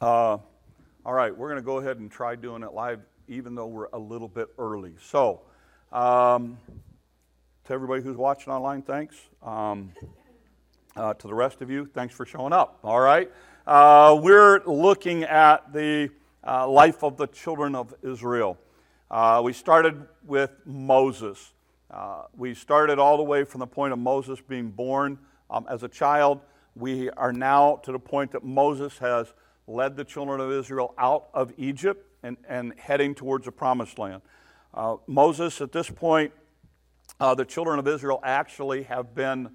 Uh, all right, we're going to go ahead and try doing it live, even though we're a little bit early. So, um, to everybody who's watching online, thanks. Um, uh, to the rest of you, thanks for showing up. All right, uh, we're looking at the uh, life of the children of Israel. Uh, we started with Moses. Uh, we started all the way from the point of Moses being born um, as a child. We are now to the point that Moses has led the children of Israel out of Egypt and, and heading towards the promised land. Uh, Moses, at this point, uh, the children of Israel actually have been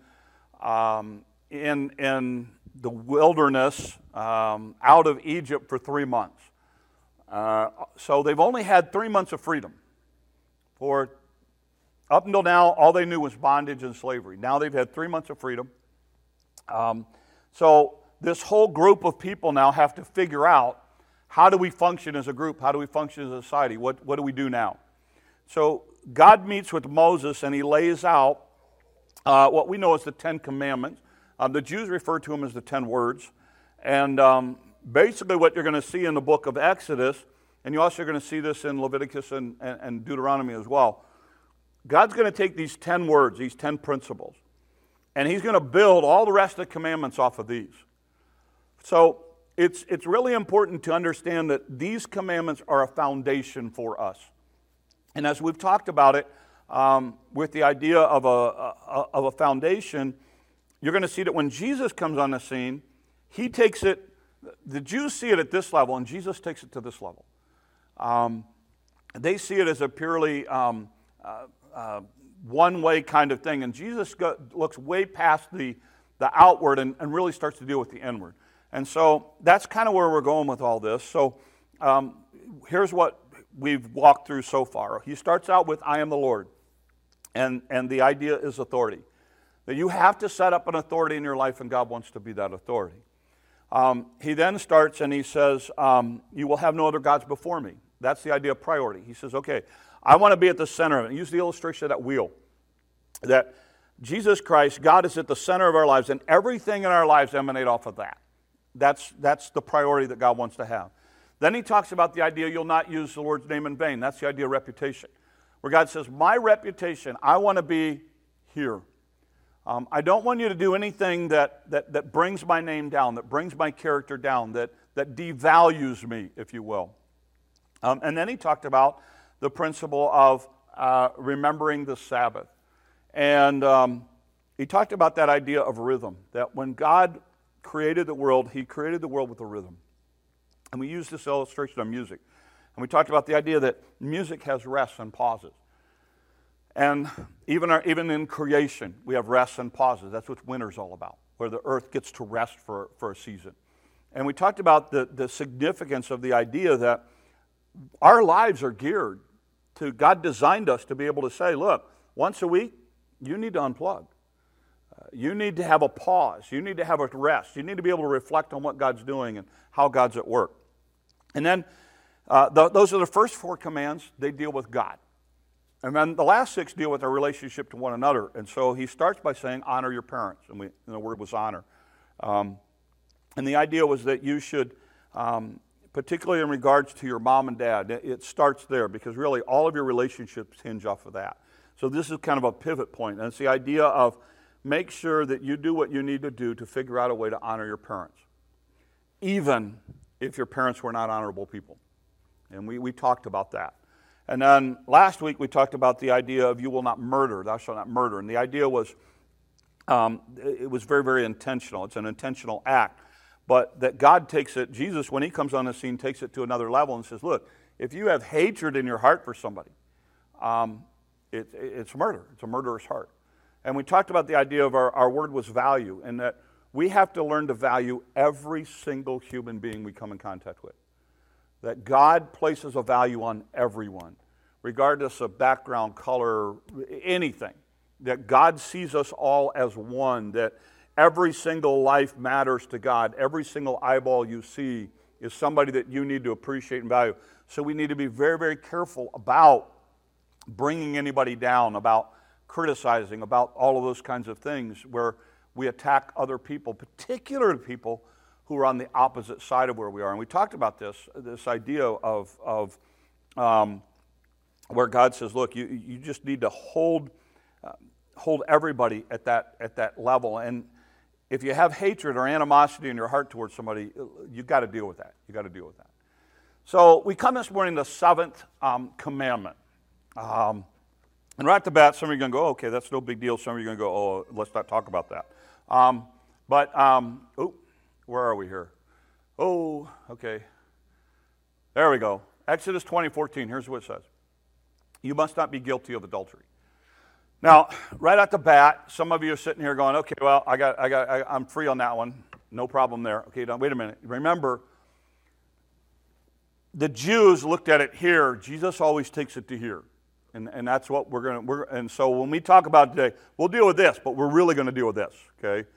um, in, in the wilderness um, out of Egypt for three months. Uh, so they've only had three months of freedom. For up until now, all they knew was bondage and slavery. Now they've had three months of freedom. Um, so this whole group of people now have to figure out how do we function as a group? How do we function as a society? What, what do we do now? So God meets with Moses and he lays out uh, what we know as the Ten Commandments. Um, the Jews refer to them as the Ten Words. And um, basically, what you're going to see in the book of Exodus, and you're also going to see this in Leviticus and, and, and Deuteronomy as well, God's going to take these 10 words, these 10 principles, and He's going to build all the rest of the commandments off of these. So it's, it's really important to understand that these commandments are a foundation for us. And as we've talked about it, um, with the idea of a, a, of a foundation, you're going to see that when Jesus comes on the scene, he takes it, the Jews see it at this level, and Jesus takes it to this level. Um, they see it as a purely um, uh, uh, one way kind of thing, and Jesus go, looks way past the, the outward and, and really starts to deal with the inward. And so that's kind of where we're going with all this. So um, here's what we've walked through so far. He starts out with, I am the Lord. And, and the idea is authority. That you have to set up an authority in your life, and God wants to be that authority. Um, he then starts and he says, um, You will have no other gods before me. That's the idea of priority. He says, Okay, I want to be at the center of it. Use the illustration of that wheel. That Jesus Christ, God is at the center of our lives, and everything in our lives emanate off of that. That's, that's the priority that God wants to have. Then he talks about the idea you'll not use the Lord's name in vain. That's the idea of reputation. Where God says, My reputation, I want to be here. Um, I don't want you to do anything that, that, that brings my name down, that brings my character down, that, that devalues me, if you will. Um, and then he talked about the principle of uh, remembering the Sabbath. And um, he talked about that idea of rhythm, that when God created the world, He created the world with a rhythm. And we used this illustration of music. And we talked about the idea that music has rests and pauses. And even, our, even in creation, we have rests and pauses. That's what winter's all about, where the earth gets to rest for, for a season. And we talked about the, the significance of the idea that our lives are geared to God designed us to be able to say, look, once a week, you need to unplug. You need to have a pause. You need to have a rest. You need to be able to reflect on what God's doing and how God's at work. And then uh, the, those are the first four commands. They deal with God. And then the last six deal with our relationship to one another. And so he starts by saying, honor your parents. And, we, and the word was honor. Um, and the idea was that you should, um, particularly in regards to your mom and dad, it starts there because really all of your relationships hinge off of that. So this is kind of a pivot point. And it's the idea of make sure that you do what you need to do to figure out a way to honor your parents, even if your parents were not honorable people. And we, we talked about that. And then last week we talked about the idea of you will not murder, thou shalt not murder. And the idea was um, it was very, very intentional. It's an intentional act. But that God takes it, Jesus, when he comes on the scene, takes it to another level and says, look, if you have hatred in your heart for somebody, um, it, it's murder. It's a murderous heart. And we talked about the idea of our, our word was value, and that we have to learn to value every single human being we come in contact with. That God places a value on everyone, regardless of background, color, anything. That God sees us all as one, that every single life matters to God. Every single eyeball you see is somebody that you need to appreciate and value. So we need to be very, very careful about bringing anybody down, about criticizing, about all of those kinds of things where we attack other people, particularly people who are on the opposite side of where we are. And we talked about this, this idea of, of um, where God says, look, you, you just need to hold, uh, hold everybody at that, at that level. And if you have hatred or animosity in your heart towards somebody, you've got to deal with that. You've got to deal with that. So we come this morning to the seventh um, commandment. Um, and right at the bat, some of you are going to go, okay, that's no big deal. Some of you are going to go, oh, let's not talk about that. Um, but, um, oh, where are we here? Oh, okay. There we go. Exodus 20, 14. Here's what it says You must not be guilty of adultery. Now, right at the bat, some of you are sitting here going, okay, well, I got, I got, I, I'm free on that one. No problem there. Okay, now, wait a minute. Remember, the Jews looked at it here. Jesus always takes it to here. And, and that's what we're going to, and so when we talk about today, we'll deal with this, but we're really going to deal with this, okay?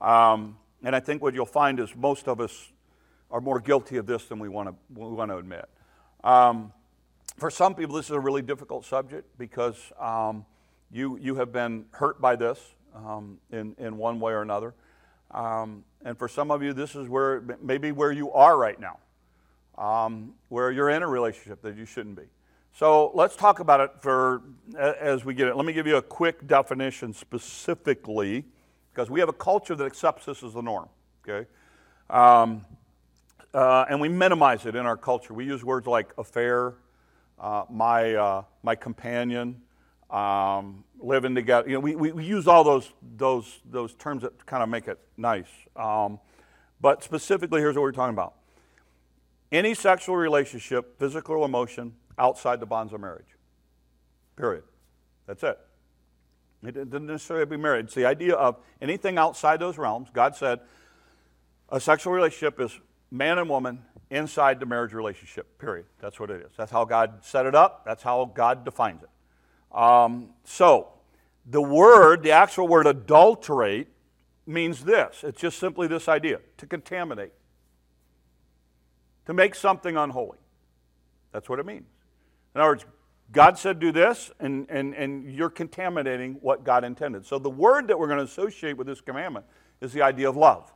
Um, and I think what you'll find is most of us are more guilty of this than we want to, we want to admit. Um, for some people, this is a really difficult subject because um, you, you have been hurt by this um, in, in one way or another. Um, and for some of you, this is where maybe where you are right now, um, where you're in a relationship that you shouldn't be. So let's talk about it for as we get it. Let me give you a quick definition specifically, because we have a culture that accepts this as the norm. Okay, um, uh, and we minimize it in our culture. We use words like affair, uh, my uh, my companion, um, living together. You know, we, we, we, use all those those those terms that kind of make it nice. Um, but specifically, here's what we're talking about: any sexual relationship, physical or emotion outside the bonds of marriage. Period. That's it. It didn't necessarily be married. It's the idea of anything outside those realms. God said a sexual relationship is man and woman inside the marriage relationship, period. That's what it is. That's how God set it up, that's how God defines it. Um, so, the word, the actual word adulterate, means this it's just simply this idea to contaminate, to make something unholy. That's what it means. In other words, God said do this, and, and, and you're contaminating what God intended. So the word that we're going to associate with this commandment is the idea of love.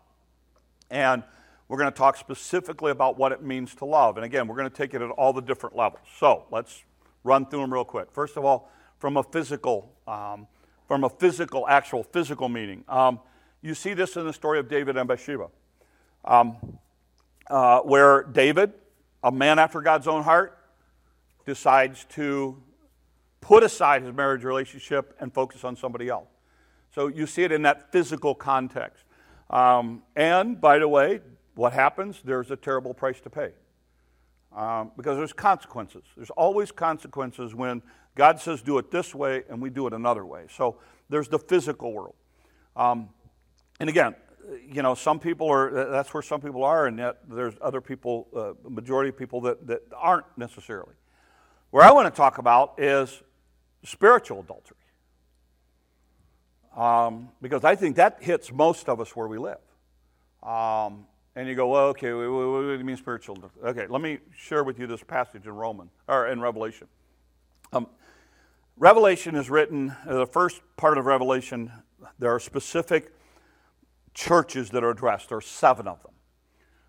And we're going to talk specifically about what it means to love. And again, we're going to take it at all the different levels. So let's run through them real quick. First of all, from a physical, um, from a physical, actual physical meaning. Um, you see this in the story of David and Bathsheba, um, uh, where David, a man after God's own heart, decides to put aside his marriage relationship and focus on somebody else. So you see it in that physical context. Um, and by the way, what happens? There's a terrible price to pay. Um, because there's consequences. There's always consequences when God says do it this way and we do it another way. So there's the physical world. Um, and again, you know, some people are, that's where some people are, and yet there's other people, uh, majority of people that, that aren't necessarily. Where I want to talk about is spiritual adultery. Um, because I think that hits most of us where we live. Um, and you go, well, okay, what, do you mean spiritual? Okay, let me share with you this passage in Roman or in Revelation. Um, Revelation is written, uh, the first part of Revelation, there are specific churches that are addressed. There are seven of them.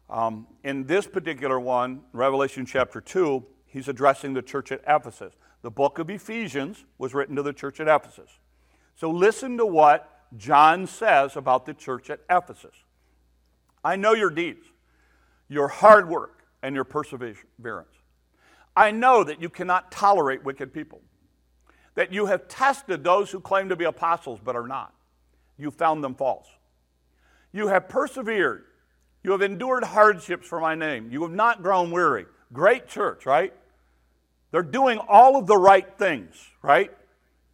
Um, in this particular one, Revelation chapter 2, he's addressing the church at Ephesus. The book of Ephesians was written to the church at Ephesus. So listen to what John says about the church at Ephesus. I know your deeds, your hard work, and your perseverance. I know that you cannot tolerate wicked people, that you have tested those who claim to be apostles but are not. You found them false. You have persevered. You have endured hardships for my name. You have not grown weary. Great church, right? They're doing all of the right things, right?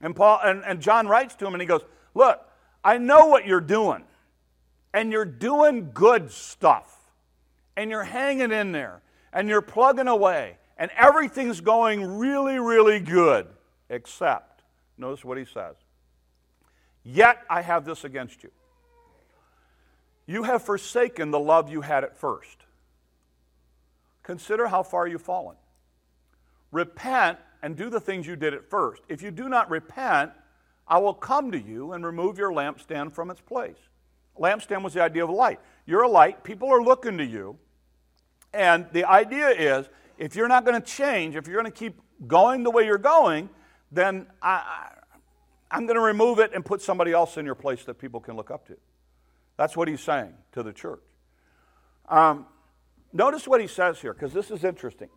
And Paul and, and John writes to him and he goes, Look, I know what you're doing. And you're doing good stuff. And you're hanging in there. And you're plugging away. And everything's going really, really good. Except, notice what he says. Yet I have this against you. You have forsaken the love you had at first. Consider how far you've fallen. Repent and do the things you did at first. If you do not repent, I will come to you and remove your lampstand from its place. Lampstand was the idea of light. You're a light. People are looking to you. And the idea is if you're not going to change, if you're going to keep going the way you're going, then I, I'm going to remove it and put somebody else in your place that people can look up to. That's what he's saying to the church. Um, notice what he says here, because this is interesting.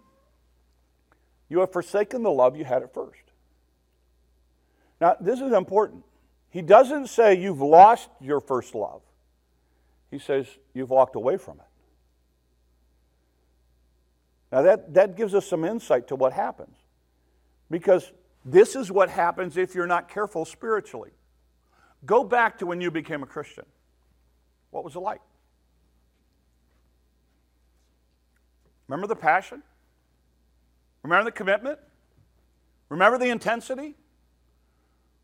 You have forsaken the love you had at first. Now, this is important. He doesn't say you've lost your first love, he says you've walked away from it. Now, that, that gives us some insight to what happens. Because this is what happens if you're not careful spiritually. Go back to when you became a Christian. What was it like? Remember the passion? Remember the commitment? Remember the intensity?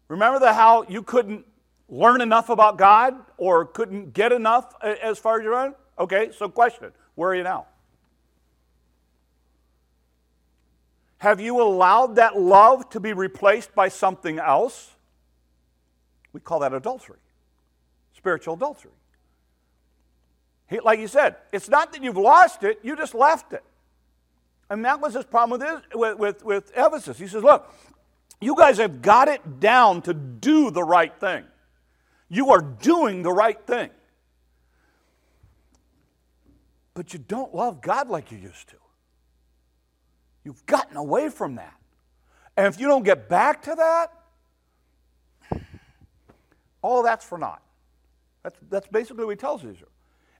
Remember the how you couldn't learn enough about God or couldn't get enough as far as you're? Okay, so question where are you now? Have you allowed that love to be replaced by something else? We call that adultery, spiritual adultery. He, like you said, it's not that you've lost it, you just left it. And that was his problem with, with, with, with Ephesus. He says, Look, you guys have got it down to do the right thing. You are doing the right thing. But you don't love God like you used to. You've gotten away from that. And if you don't get back to that, all that's for naught. That's, that's basically what he tells Israel.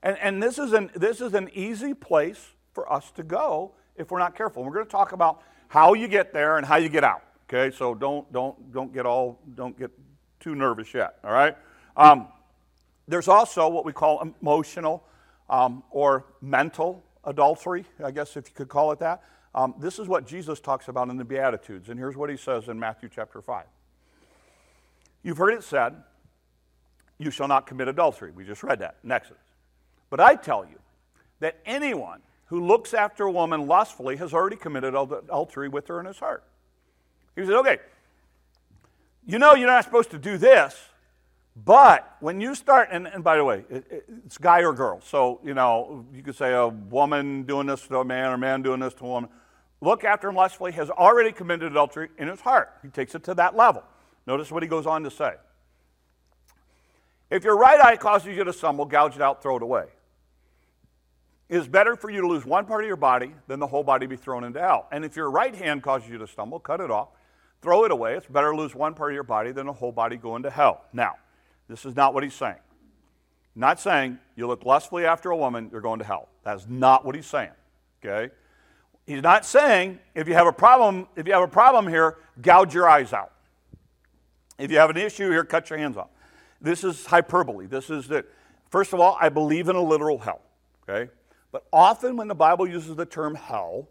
And, and this, is an, this is an easy place for us to go if we're not careful. And we're going to talk about how you get there and how you get out. Okay, so don't, don't, don't get all, don't get too nervous yet, all right? Um, there's also what we call emotional um, or mental adultery, I guess if you could call it that. Um, this is what Jesus talks about in the Beatitudes, and here's what he says in Matthew chapter 5. You've heard it said, You shall not commit adultery. We just read that Exodus. But I tell you that anyone who looks after a woman lustfully has already committed adultery with her in his heart. He says, Okay, you know you're not supposed to do this, but when you start, and, and by the way, it, it's guy or girl. So, you know, you could say a woman doing this to a man or a man doing this to a woman look after him lustfully has already committed adultery in his heart. He takes it to that level. Notice what he goes on to say. If your right eye causes you to stumble, gouge it out, throw it away. It is better for you to lose one part of your body than the whole body be thrown into hell. And if your right hand causes you to stumble, cut it off, throw it away. It's better to lose one part of your body than the whole body go into hell. Now, this is not what he's saying. Not saying you look lustfully after a woman, you're going to hell. That's not what he's saying. Okay? He's not saying if you have a problem, if you have a problem here, gouge your eyes out. If you have an issue here, cut your hands off. This is hyperbole. This is that. First of all, I believe in a literal hell. Okay, but often when the Bible uses the term hell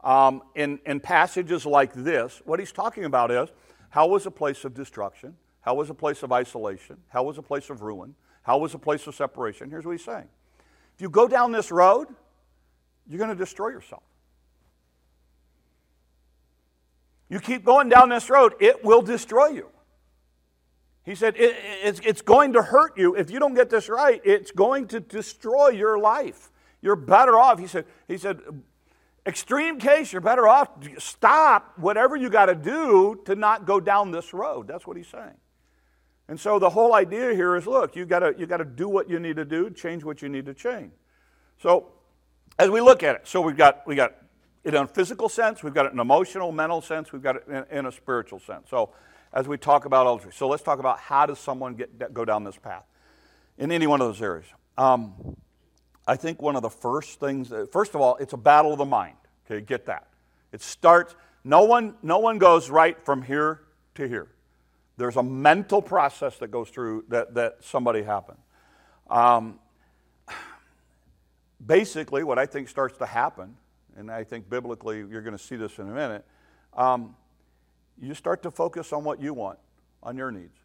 um, in in passages like this, what he's talking about is hell was a place of destruction. Hell was a place of isolation. Hell was a place of ruin. Hell was a place of separation. Here's what he's saying: If you go down this road, you're going to destroy yourself. You keep going down this road, it will destroy you. He said, it, it's, it's going to hurt you. If you don't get this right, it's going to destroy your life. You're better off. He said, he said extreme case, you're better off. Stop whatever you got to do to not go down this road. That's what he's saying. And so the whole idea here is look, you got you to do what you need to do, change what you need to change. So as we look at it, so we've got, we got it in a physical sense, we've got it in an emotional, mental sense, we've got it in, in a spiritual sense. So, as we talk about adultery, so let's talk about how does someone get, go down this path in any one of those areas. Um, I think one of the first things, first of all, it's a battle of the mind. Okay, get that. It starts, no one, no one goes right from here to here. There's a mental process that goes through that, that somebody happened. Um, basically, what I think starts to happen and I think biblically you're going to see this in a minute, um, you start to focus on what you want, on your needs.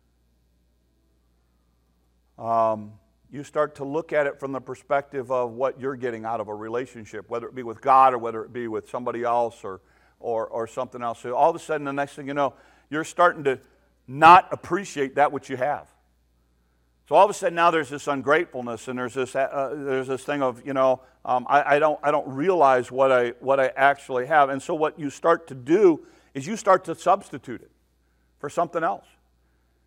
Um, you start to look at it from the perspective of what you're getting out of a relationship, whether it be with God or whether it be with somebody else or, or, or something else. So all of a sudden, the next thing you know, you're starting to not appreciate that which you have. So all of a sudden now there's this ungratefulness and there's this, uh, there's this thing of, you know, um, I, I, don't, I don't realize what I, what I actually have. And so what you start to do is you start to substitute it for something else.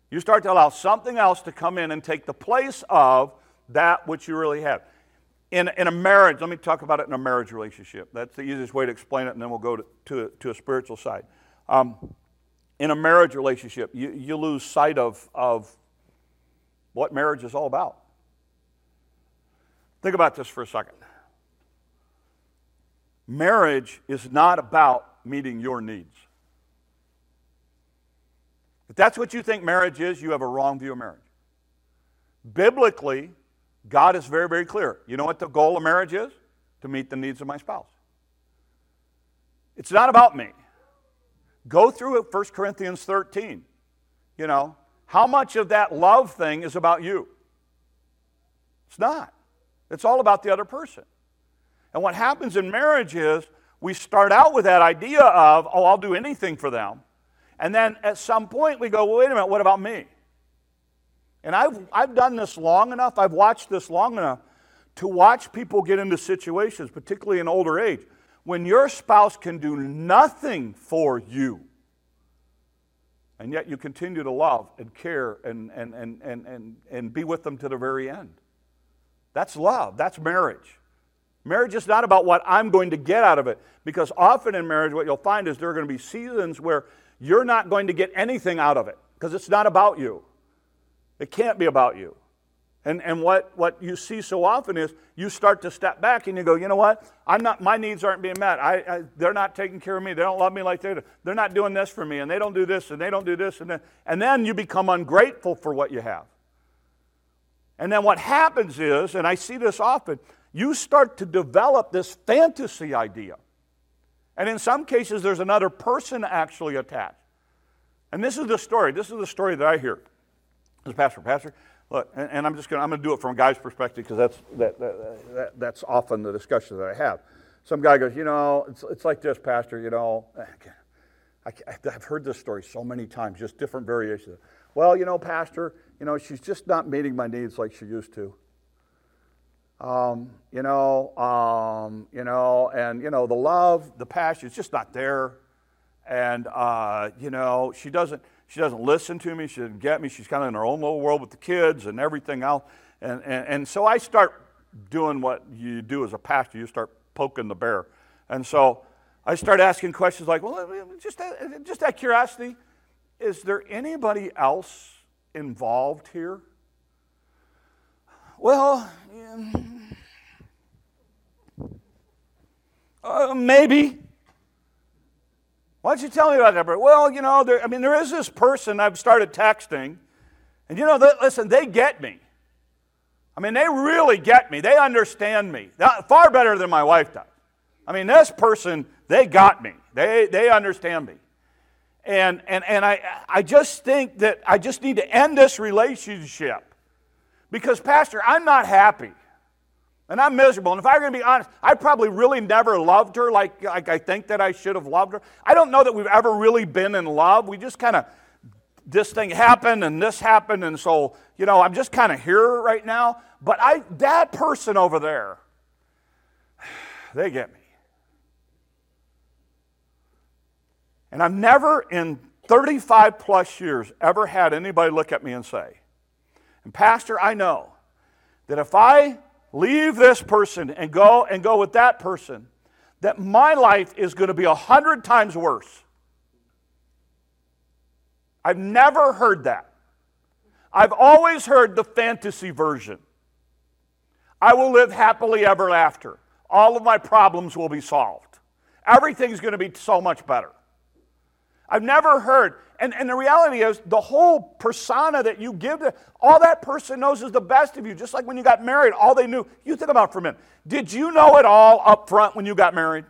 You start to allow something else to come in and take the place of that which you really have. In, in a marriage, let me talk about it in a marriage relationship. That's the easiest way to explain it, and then we'll go to, to, to a spiritual side. Um, in a marriage relationship, you, you lose sight of, of what marriage is all about. Think about this for a second. Marriage is not about meeting your needs. If that's what you think marriage is, you have a wrong view of marriage. Biblically, God is very, very clear. You know what the goal of marriage is? To meet the needs of my spouse. It's not about me. Go through it, 1 Corinthians 13. You know, how much of that love thing is about you? It's not. It's all about the other person. And what happens in marriage is we start out with that idea of, oh, I'll do anything for them. And then at some point we go, well, wait a minute, what about me? And I've, I've done this long enough, I've watched this long enough to watch people get into situations, particularly in older age, when your spouse can do nothing for you and yet you continue to love and care and, and, and, and, and, and be with them to the very end. That's love. That's marriage. Marriage is not about what I'm going to get out of it, because often in marriage, what you'll find is there are going to be seasons where you're not going to get anything out of it, because it's not about you. It can't be about you. And, and what, what you see so often is you start to step back and you go, you know what? I'm not, my needs aren't being met. I, I, they're not taking care of me. They don't love me like they do. They're not doing this for me, and they don't do this, and they don't do this. And then, and then you become ungrateful for what you have. And then what happens is, and I see this often, you start to develop this fantasy idea. And in some cases, there's another person actually attached. And this is the story. This is the story that I hear. As a pastor, pastor, Look, and, and I'm just going to, I'm going to do it from a guy's perspective because that's, that, that, that, that's often the discussion that I have. Some guy goes, you know, it's, it's like this, Pastor, you know. I, have heard this story so many times, just different variations. Well, you know, Pastor, you know, she's just not meeting my needs like she used to. Um, you know, um, you know, and you know, the love, the passion is just not there, and uh, you know, she doesn't. She doesn't listen to me. She doesn't get me. She's kind of in her own little world with the kids and everything else. And, and, and so I start doing what you do as a pastor. You start poking the bear. And so I start asking questions like, well, just, just of curiosity, is there anybody else involved here? Well, uh, maybe. Why don't you tell me about that? Well, you know, there, I mean, there is this person I've started texting, and you know, they, listen, they get me. I mean, they really get me. They understand me far better than my wife does. I mean, this person, they got me. They, they understand me. And, and, and I, I just think that I just need to end this relationship because, Pastor, I'm not happy. And I'm miserable. And if I were going to be honest, I probably really never loved her like, like I think that I should have loved her. I don't know that we've ever really been in love. We just kind of, this thing happened and this happened. And so, you know, I'm just kind of here right now. But I, that person over there, they get me. And I've never in 35 plus years ever had anybody look at me and say, and Pastor, I know that if I leave this person and go and go with that person, that my life is going to be a hundred times worse. I've never heard that. I've always heard the fantasy version. I will live happily ever after. All of my problems will be solved. Everything's going to be so much better. I've never heard, and, and the reality is, the whole persona that you give to all that person knows is the best of you. Just like when you got married, all they knew. You think about for a minute. Did you know it all up front when you got married?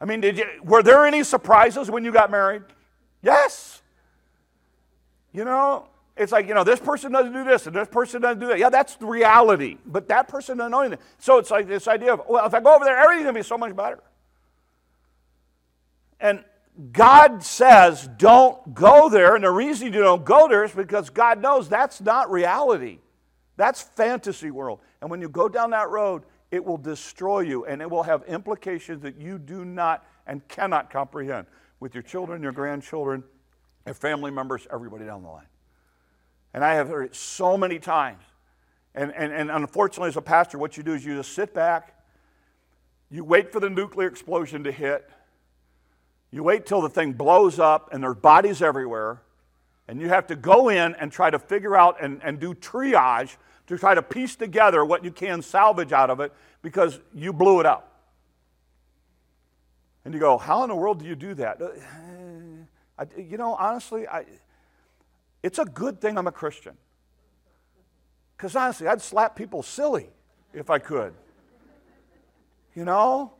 I mean, did you, were there any surprises when you got married? Yes. You know, it's like, you know, this person doesn't do this and this person doesn't do that. Yeah, that's the reality. But that person doesn't know anything. So it's like this idea of, well, if I go over there, everything's going to be so much better. And God says don't go there, and the reason you don't go there is because God knows that's not reality. That's fantasy world. And when you go down that road, it will destroy you and it will have implications that you do not and cannot comprehend with your children, your grandchildren, your family members, everybody down the line. And I have heard it so many times. And, and, and unfortunately, as a pastor, what you do is you just sit back, you wait for the nuclear explosion to hit, you wait till the thing blows up and there's bodies everywhere, and you have to go in and try to figure out and, and do triage to try to piece together what you can salvage out of it because you blew it up. And you go, How in the world do you do that? Uh, I, you know, honestly, I, it's a good thing I'm a Christian. Because honestly, I'd slap people silly if I could. You know?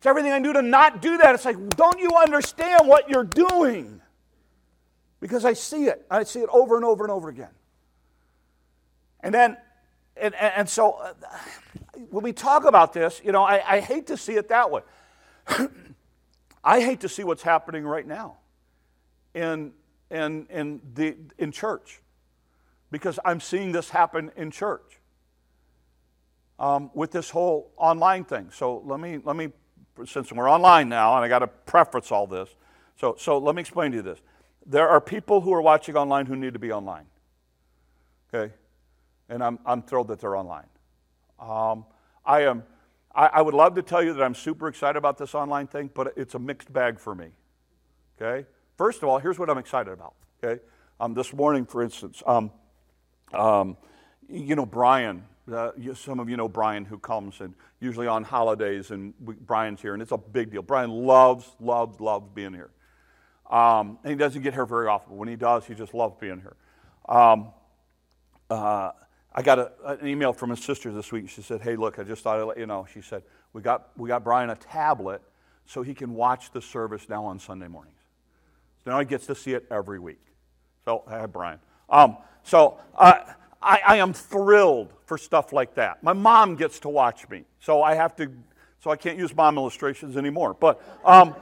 It's everything I do to not do that. It's like, don't you understand what you're doing? Because I see it. I see it over and over and over again. And then, and, and so uh, when we talk about this, you know, I, I hate to see it that way. I hate to see what's happening right now in, in, in, the, in church because I'm seeing this happen in church um, with this whole online thing. So let me, let me, since we're online now, and I got to preface all this, so, so let me explain to you this. There are people who are watching online who need to be online. Okay? And I'm, I'm thrilled that they're online. Um, I am I, I would love to tell you that I'm super excited about this online thing, but it's a mixed bag for me. Okay? First of all, here's what I'm excited about. Okay? Um, this morning, for instance, um, um, you know, Brian, uh, some of you know Brian who comes and usually on holidays, and we, Brian's here, and it's a big deal. Brian loves, loves, loves being here. Um, and he doesn't get here very often. When he does, he just loves being here. Um, uh, I got a, an email from his sister this week. She said, Hey, look, I just thought I'd let you know. She said, We got, we got Brian a tablet so he can watch the service now on Sunday mornings. So now he gets to see it every week. So, hi, Brian. Um, so uh, I, I am thrilled for stuff like that. My mom gets to watch me, so I have to, so I can't use mom illustrations anymore. But, um,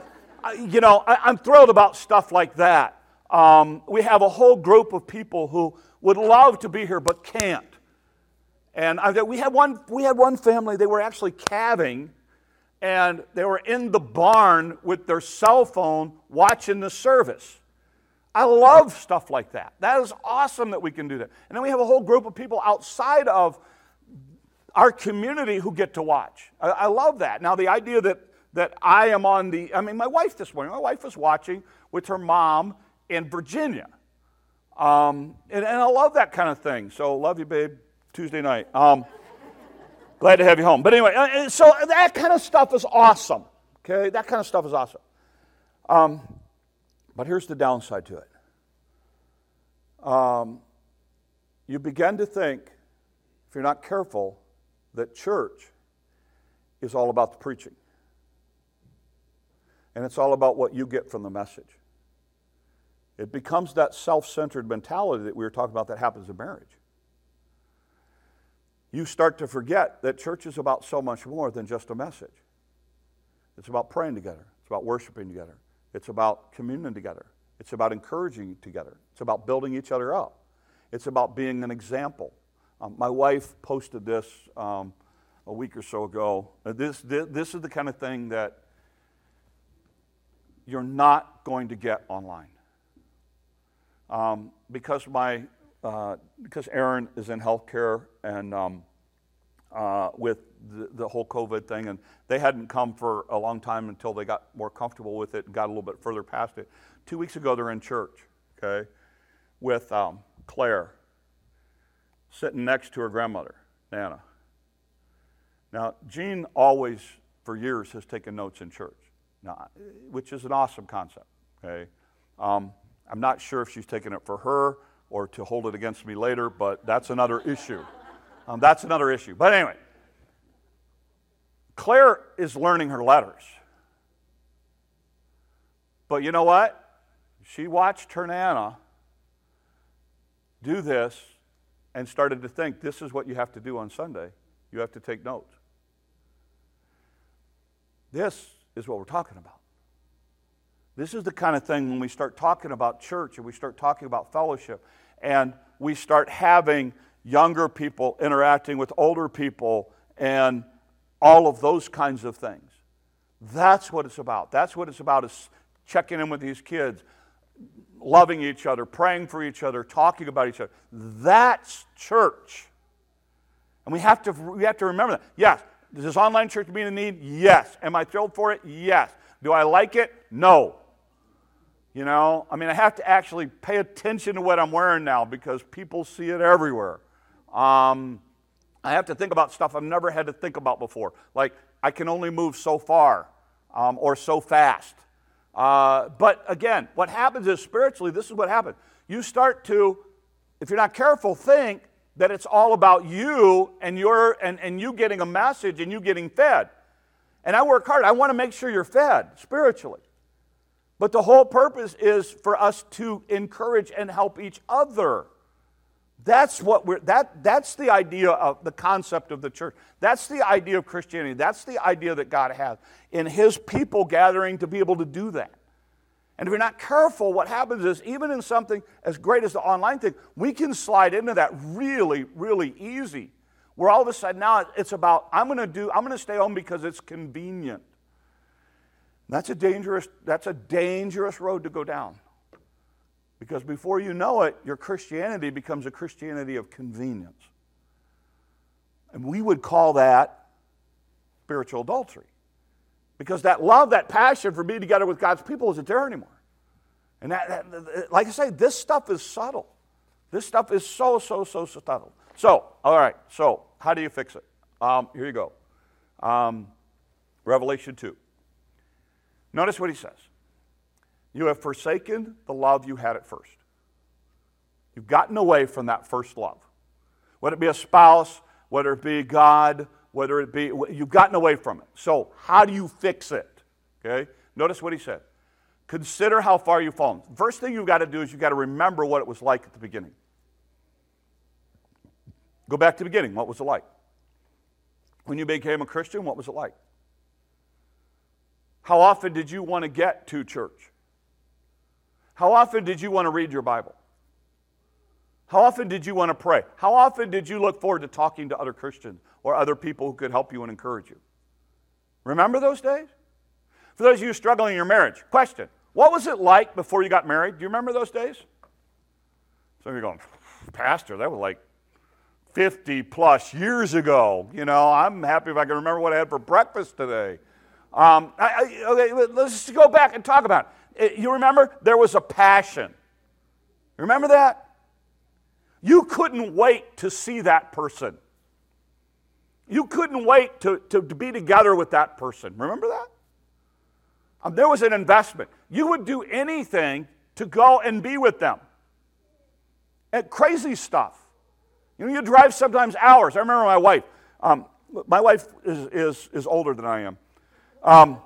I, you know, I, am thrilled about stuff like that. Um, we have a whole group of people who would love to be here but can't. And I, we, had one, we had one family, they were actually calving, and they were in the barn with their cell phone watching the service. I love stuff like that. That is awesome that we can do that. And then we have a whole group of people outside of our community who get to watch. I, I love that. Now, the idea that, that I am on the, I mean, my wife this morning, my wife was watching with her mom in Virginia. Um, and, and I love that kind of thing. So, love you, babe. Tuesday night. Um, glad to have you home. But anyway, uh, so that kind of stuff is awesome. Okay, that kind of stuff is awesome. Um, but here's the downside to it. Um, you begin to think, if you're not careful, that church is all about the preaching. And it's all about what you get from the message. It becomes that self centered mentality that we were talking about that happens in marriage you start to forget that church is about so much more than just a message. It's about praying together, it's about worshiping together, it's about communion together, it's about encouraging together, it's about building each other up, it's about being an example. Um, my wife posted this um, a week or so ago. This, this, this is the kind of thing that you're not going to get online. Um, because my uh, because Aaron is in healthcare and um, uh, with the, the, whole COVID thing, and they hadn't come for a long time until they got more comfortable with it and got a little bit further past it. Two weeks ago, they're in church, okay, with um, Claire sitting next to her grandmother, Nana. Now, Jean always, for years, has taken notes in church, now, which is an awesome concept, okay? Um, I'm not sure if she's taking it for her or to hold it against me later, but that's another issue. Um, that's another issue. But anyway, Claire is learning her letters. But you know what? She watched her Nana do this and started to think this is what you have to do on Sunday. You have to take notes. This is what we're talking about. This is the kind of thing when we start talking about church and we start talking about fellowship and we start having younger people interacting with older people and all of those kinds of things. That's what it's about. That's what it's about is checking in with these kids, loving each other, praying for each other, talking about each other. That's church. And we have to, we have to remember that. Yes, does this online church mean a need? Yes. Am I thrilled for it? Yes. Do I like it? No. You know, I mean, I have to actually pay attention to what I'm wearing now because people see it everywhere. Um, I have to think about stuff I've never had to think about before. Like, I can only move so far um, or so fast. Uh, but again, what happens is spiritually, this is what happens. You start to, if you're not careful, think that it's all about you and, your, and, and you getting a message and you getting fed. And I work hard. I want to make sure you're fed spiritually. But the whole purpose is for us to encourage and help each other. That's what we're that that's the idea of the concept of the church. That's the idea of Christianity. That's the idea that God has in his people gathering to be able to do that. And if you're not careful, what happens is even in something as great as the online thing, we can slide into that really, really easy. Where all of a sudden now it's about, I'm going to do, I'm to stay home because it's convenient. That's a dangerous, that's a dangerous road to go down. Because before you know it, your Christianity becomes a Christianity of convenience. And we would call that spiritual adultery. Because that love, that passion for being together with God's people isn't there anymore. And that, that, like I say, this stuff is subtle. This stuff is so, so, so, so subtle. So, all right, so how do you fix it? Um, here you go. Um, Revelation 2. Notice what he says. You have forsaken the love you had at first. You've gotten away from that first love. Whether it be a spouse, whether it be God, whether it be, you've gotten away from it. So, how do you fix it? Okay? Notice what he said. Consider how far you've fallen. First thing you've got to do is you've got to remember what it was like at the beginning. Go back to the beginning. What was it like? When you became a Christian, what was it like? How often did you want to get to church? How often did you want to read your Bible? How often did you want to pray? How often did you look forward to talking to other Christians or other people who could help you and encourage you? Remember those days? For those of you struggling in your marriage, question What was it like before you got married? Do you remember those days? Some of you are going, Pastor, that was like 50 plus years ago. You know, I'm happy if I can remember what I had for breakfast today. Um, I, I, okay, let's go back and talk about it. You remember? There was a passion. Remember that? You couldn't wait to see that person. You couldn't wait to, to, to be together with that person. Remember that? Um, there was an investment. You would do anything to go and be with them. And crazy stuff. You know, you drive sometimes hours. I remember my wife. Um, my wife is, is, is older than I am. Um,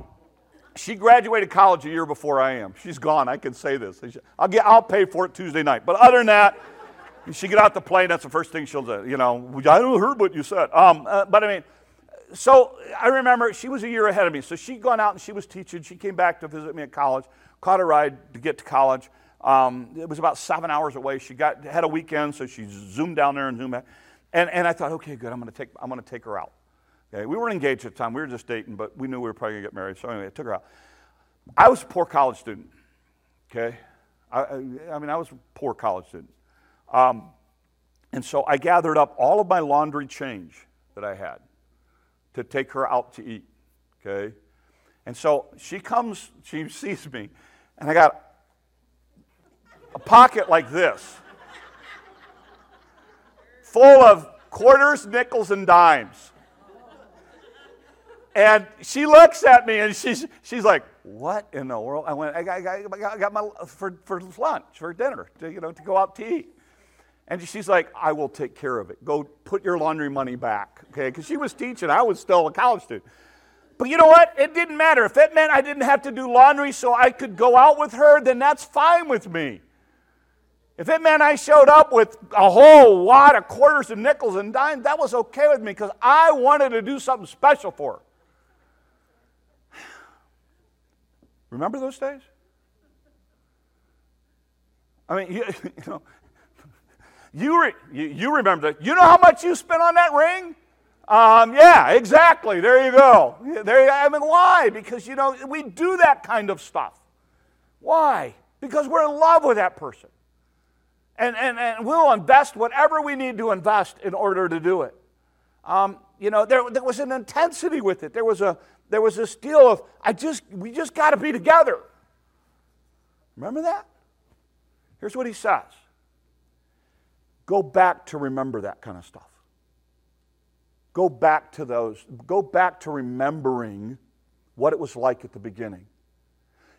she graduated college a year before I am. She's gone. I can say this. I'll, get, I'll pay for it Tuesday night. But other than that, she get out the plane. That's the first thing she'll do. You know, I heard what you said. Um, uh, but I mean, so I remember she was a year ahead of me. So she'd gone out and she was teaching. She came back to visit me at college. Caught a ride to get to college. Um, it was about seven hours away. She got had a weekend, so she zoomed down there and zoomed back. And, and I thought, okay, good. I'm going to take I'm going to take her out. Okay, we weren't engaged at the time. We were just dating, but we knew we were probably going to get married. So anyway, I took her out. I was a poor college student. Okay, I, I, mean, I was a poor college student. Um, and so I gathered up all of my laundry change that I had to take her out to eat. Okay? And so she comes, she sees me, and I got a pocket like this full of quarters, nickels, and dimes. And she looks at me and she's, she's like, What in the world? I went, I got, I got, I got my, for, for lunch, for dinner, to, you know, to go out to eat. And she's like, I will take care of it. Go put your laundry money back. Okay? Because she was teaching. I was still a college student. But you know what? It didn't matter. If it meant I didn't have to do laundry so I could go out with her, then that's fine with me. If it meant I showed up with a whole lot of quarters and nickels and dimes, that was okay with me because I wanted to do something special for her. Remember those days? I mean, you, you know, you, re, you, you remember that. You know how much you spent on that ring? Um, yeah, exactly. There you go. There you, I mean, why? Because, you know, we do that kind of stuff. Why? Because we're in love with that person. And, and, and we'll invest whatever we need to invest in order to do it. Um, you know, there, there was an intensity with it. There was, a, there was this deal of, I just, we just got to be together. Remember that? Here's what he says Go back to remember that kind of stuff. Go back to those, go back to remembering what it was like at the beginning.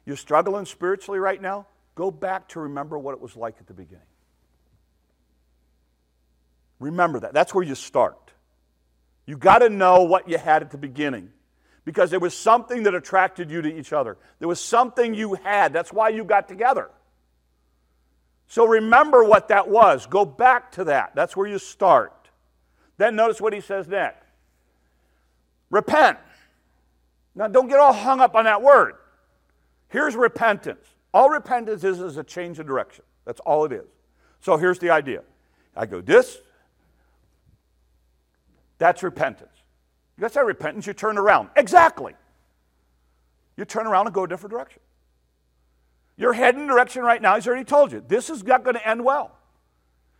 You're struggling spiritually right now? Go back to remember what it was like at the beginning. Remember that. That's where you start. You got to know what you had at the beginning because there was something that attracted you to each other. There was something you had. That's why you got together. So remember what that was. Go back to that. That's where you start. Then notice what he says next repent. Now, don't get all hung up on that word. Here's repentance. All repentance is is a change of direction. That's all it is. So here's the idea I go this, that's repentance. That's not repentance, you turn around. Exactly. You turn around and go a different direction. You're heading in direction right now. He's already told you. This is not going to end well.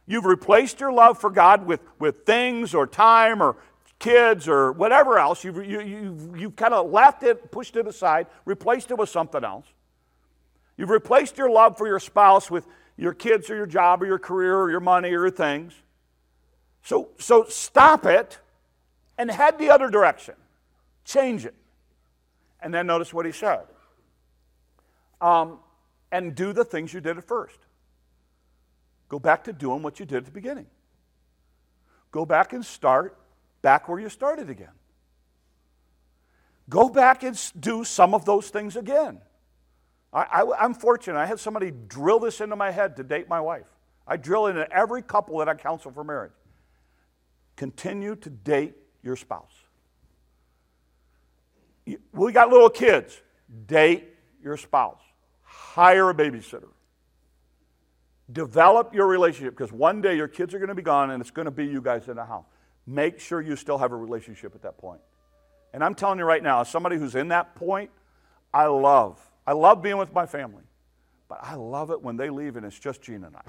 You've replaced your love for God with, with things or time or kids or whatever else. You've, you, you've, you've kind of left it, pushed it aside, replaced it with something else. You've replaced your love for your spouse with your kids or your job or your career or your money or your things. So, so stop it and head the other direction. Change it. And then notice what he said. Um, and do the things you did at first. Go back to doing what you did at the beginning. Go back and start back where you started again. Go back and do some of those things again. I, am fortunate. I had somebody drill this into my head to date my wife. I drill it into every couple that I counsel for marriage. Continue to date your spouse. We got little kids. Date your spouse hire a babysitter. Develop your relationship because one day your kids are going to be gone and it's going to be you guys in the house. Make sure you still have a relationship at that point. And I'm telling you right now, as somebody who's in that point, I love. I love being with my family. But I love it when they leave and it's just Gene and I.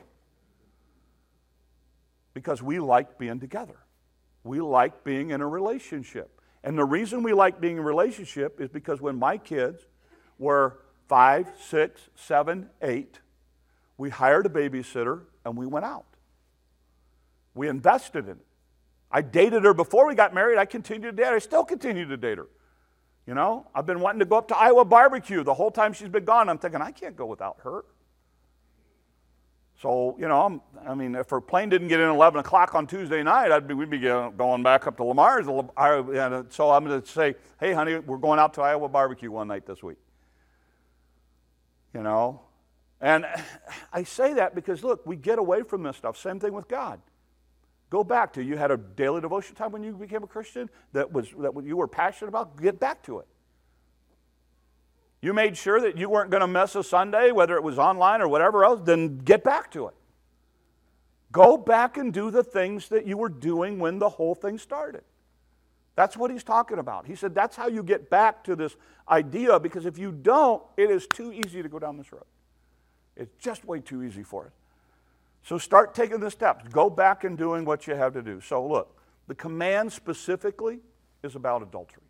Because we like being together. We like being in a relationship. And the reason we like being in a relationship is because when my kids were five, six, seven, eight, we hired a babysitter and we went out. We invested in it. I dated her before we got married. I continued to date her. I still continue to date her. You know, I've been wanting to go up to Iowa barbecue the whole time she's been gone. I'm thinking, I can't go without her. So, you know, I'm, i mean, if her plane didn't get in at 11 o'clock on Tuesday night, I'd be, we'd be going back up to Lamar's. Uh, so I'm going to say, hey, honey, we're going out to Iowa barbecue one night this week you know. And I say that because, look, we get away from this stuff. Same thing with God. Go back to you had a daily devotion time when you became a Christian that was that you were passionate about. Get back to it. You made sure that you weren't going to miss a Sunday, whether it was online or whatever else. Then get back to it. Go back and do the things that you were doing when the whole thing started. That's what he's talking about. He said that's how you get back to this idea because if you don't, it is too easy to go down this road. It's just way too easy for us. So start taking the steps. Go back and doing what you have to do. So look, the command specifically is about adultery.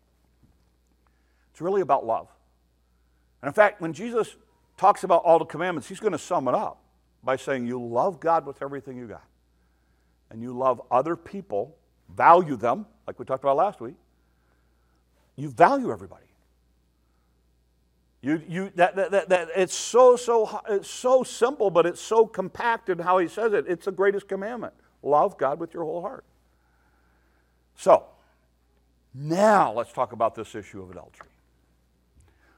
It's really about love. And in fact, when Jesus talks about all the commandments, he's going to sum it up by saying, You love God with everything you got, and you love other people, value them like we talked about last week, you value everybody. You, you, that, that, that, that, it's, so, so, it's so simple, but it's so compacted how he says it. It's the greatest commandment. Love God with your whole heart. So, now let's talk about this issue of adultery.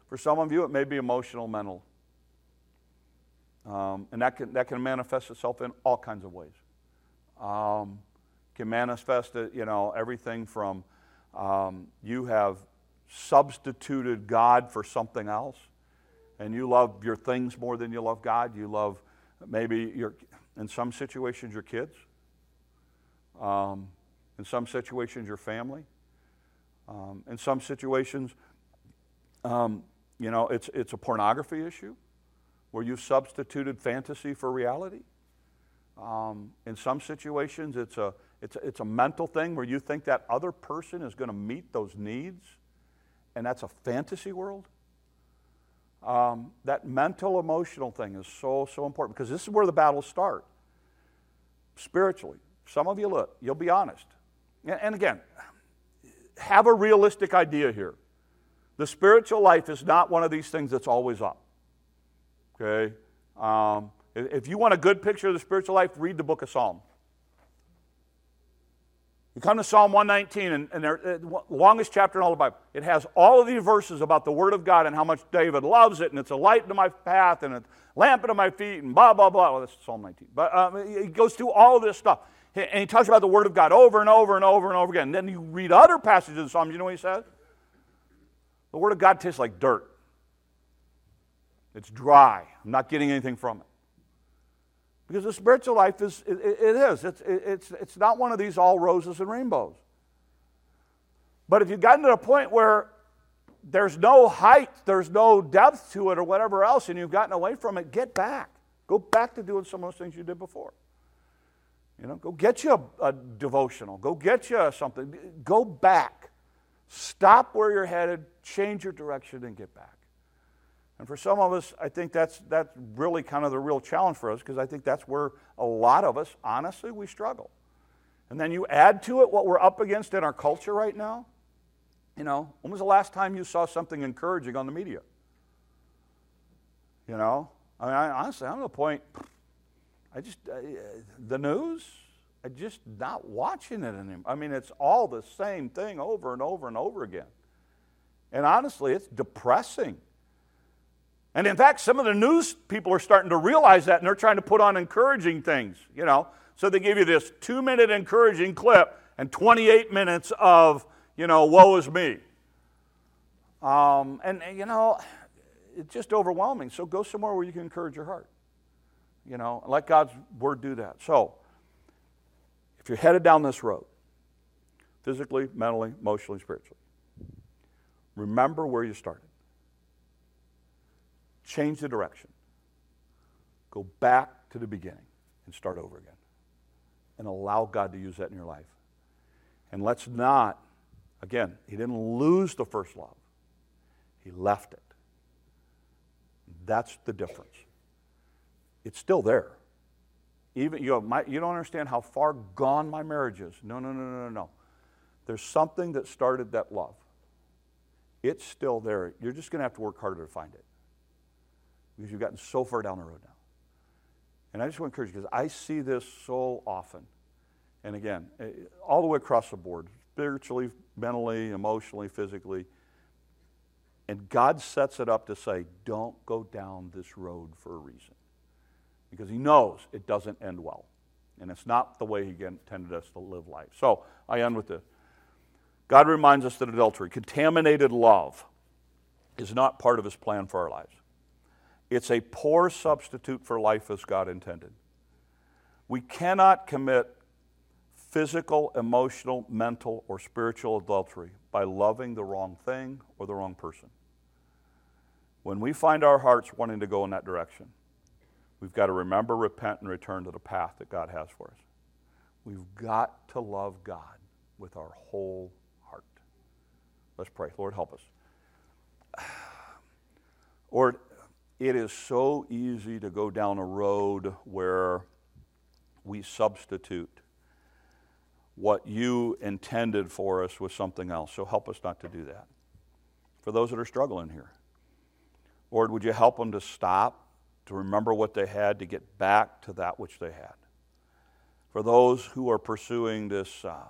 For some of you, it may be emotional, mental. Um, and that can, that can manifest itself in all kinds of ways. Um, can manifest it, you know, everything from um, you have substituted God for something else, and you love your things more than you love God. You love Maybe you're, in some situations, your kids. Um, in some situations, your family. Um, in some situations, um, you know, it's, it's a pornography issue where you've substituted fantasy for reality. Um, in some situations, it's a, it's, a, it's a mental thing where you think that other person is going to meet those needs, and that's a fantasy world. Um, that mental emotional thing is so, so important because this is where the battles start spiritually. Some of you look, you'll be honest. And again, have a realistic idea here. The spiritual life is not one of these things that's always up. Okay? Um, if you want a good picture of the spiritual life, read the book of Psalm. You come to Psalm 119, and, and the uh, longest chapter in all the Bible. It has all of these verses about the Word of God and how much David loves it, and it's a light into my path, and a lamp into my feet, and blah, blah, blah. Well, that's Psalm 19. But um, he goes through all of this stuff. And he talks about the Word of God over and over and over and over again. And then you read other passages of Psalms, you know what he says? The Word of God tastes like dirt. It's dry. I'm not getting anything from it. Because the spiritual life is, it, it is. It's, it's, it's not one of these all roses and rainbows. But if you've gotten to a point where there's no height, there's no depth to it, or whatever else, and you've gotten away from it, get back. Go back to doing some of those things you did before. You know, go get you a, a devotional. Go get you something. Go back. Stop where you're headed, change your direction, and get back. And for some of us, I think that's, that's really kind of the real challenge for us because I think that's where a lot of us, honestly, we struggle. And then you add to it what we're up against in our culture right now. You know, when was the last time you saw something encouraging on the media? You know, I mean, I, honestly, I'm to the point, I just, uh, the news, I just not watching it anymore. I mean, it's all the same thing over and over and over again. And honestly, it's depressing. And in fact, some of the news people are starting to realize that and they're trying to put on encouraging things, you know. So they give you this two minute encouraging clip and 28 minutes of, you know, woe is me. Um, and, you know, it's just overwhelming. So go somewhere where you can encourage your heart. You know, let God's word do that. So, if you're headed down this road, physically, mentally, emotionally, spiritually, remember where you started. Change the direction. Go back to the beginning and start over again. And allow God to use that in your life. And let's not, again, he didn't lose the first love, he left it. That's the difference. It's still there. Even you, my, you don't understand how far gone my marriage is. No, no, no, no, no, no. There's something that started that love. It's still there. You're just going to have to work harder to find it because you've gotten so far down the road now. And I just want to encourage you because I see this so often. And again, eh, all the way across the board spiritually, mentally, emotionally, physically. And God sets it up to say, don't go down this road for a reason. Because He knows it doesn't end well. And it's not the way He intended us to live life. So I end with this God reminds us that adultery, contaminated love, is not part of His plan for our lives. It's a poor substitute for life as God intended. We cannot commit physical, emotional, mental, or spiritual adultery by loving the wrong thing or the wrong person. When we find our hearts wanting to go in that direction, we've got to remember, repent, and return to the path that God has for us. We've got to love God with our whole. Let's pray. Lord, help us. Lord, it is so easy to go down a road where we substitute what you intended for us with something else. So help us not to do that. For those that are struggling here, Lord, would you help them to stop, to remember what they had, to get back to that which they had? For those who are pursuing this uh,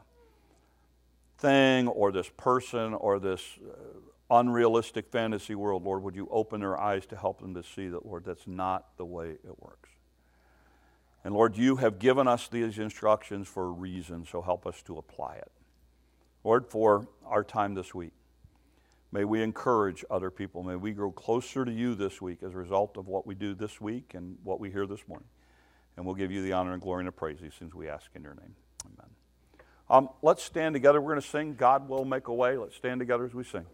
thing or this person or this uh, unrealistic fantasy world, Lord, would you open their eyes to help them to see that, Lord, that's not the way it works. And Lord, you have given us these instructions for a reason, so help us to apply it. Lord, for our time this week, may we encourage other people. May we grow closer to you this week as a result of what we do this week and what we hear this morning. And we'll give you the honor and glory and the praise these things we ask in your name. Amen. Um, let's stand together. We're going to sing God Will Make a Way. Let's stand together as we sing.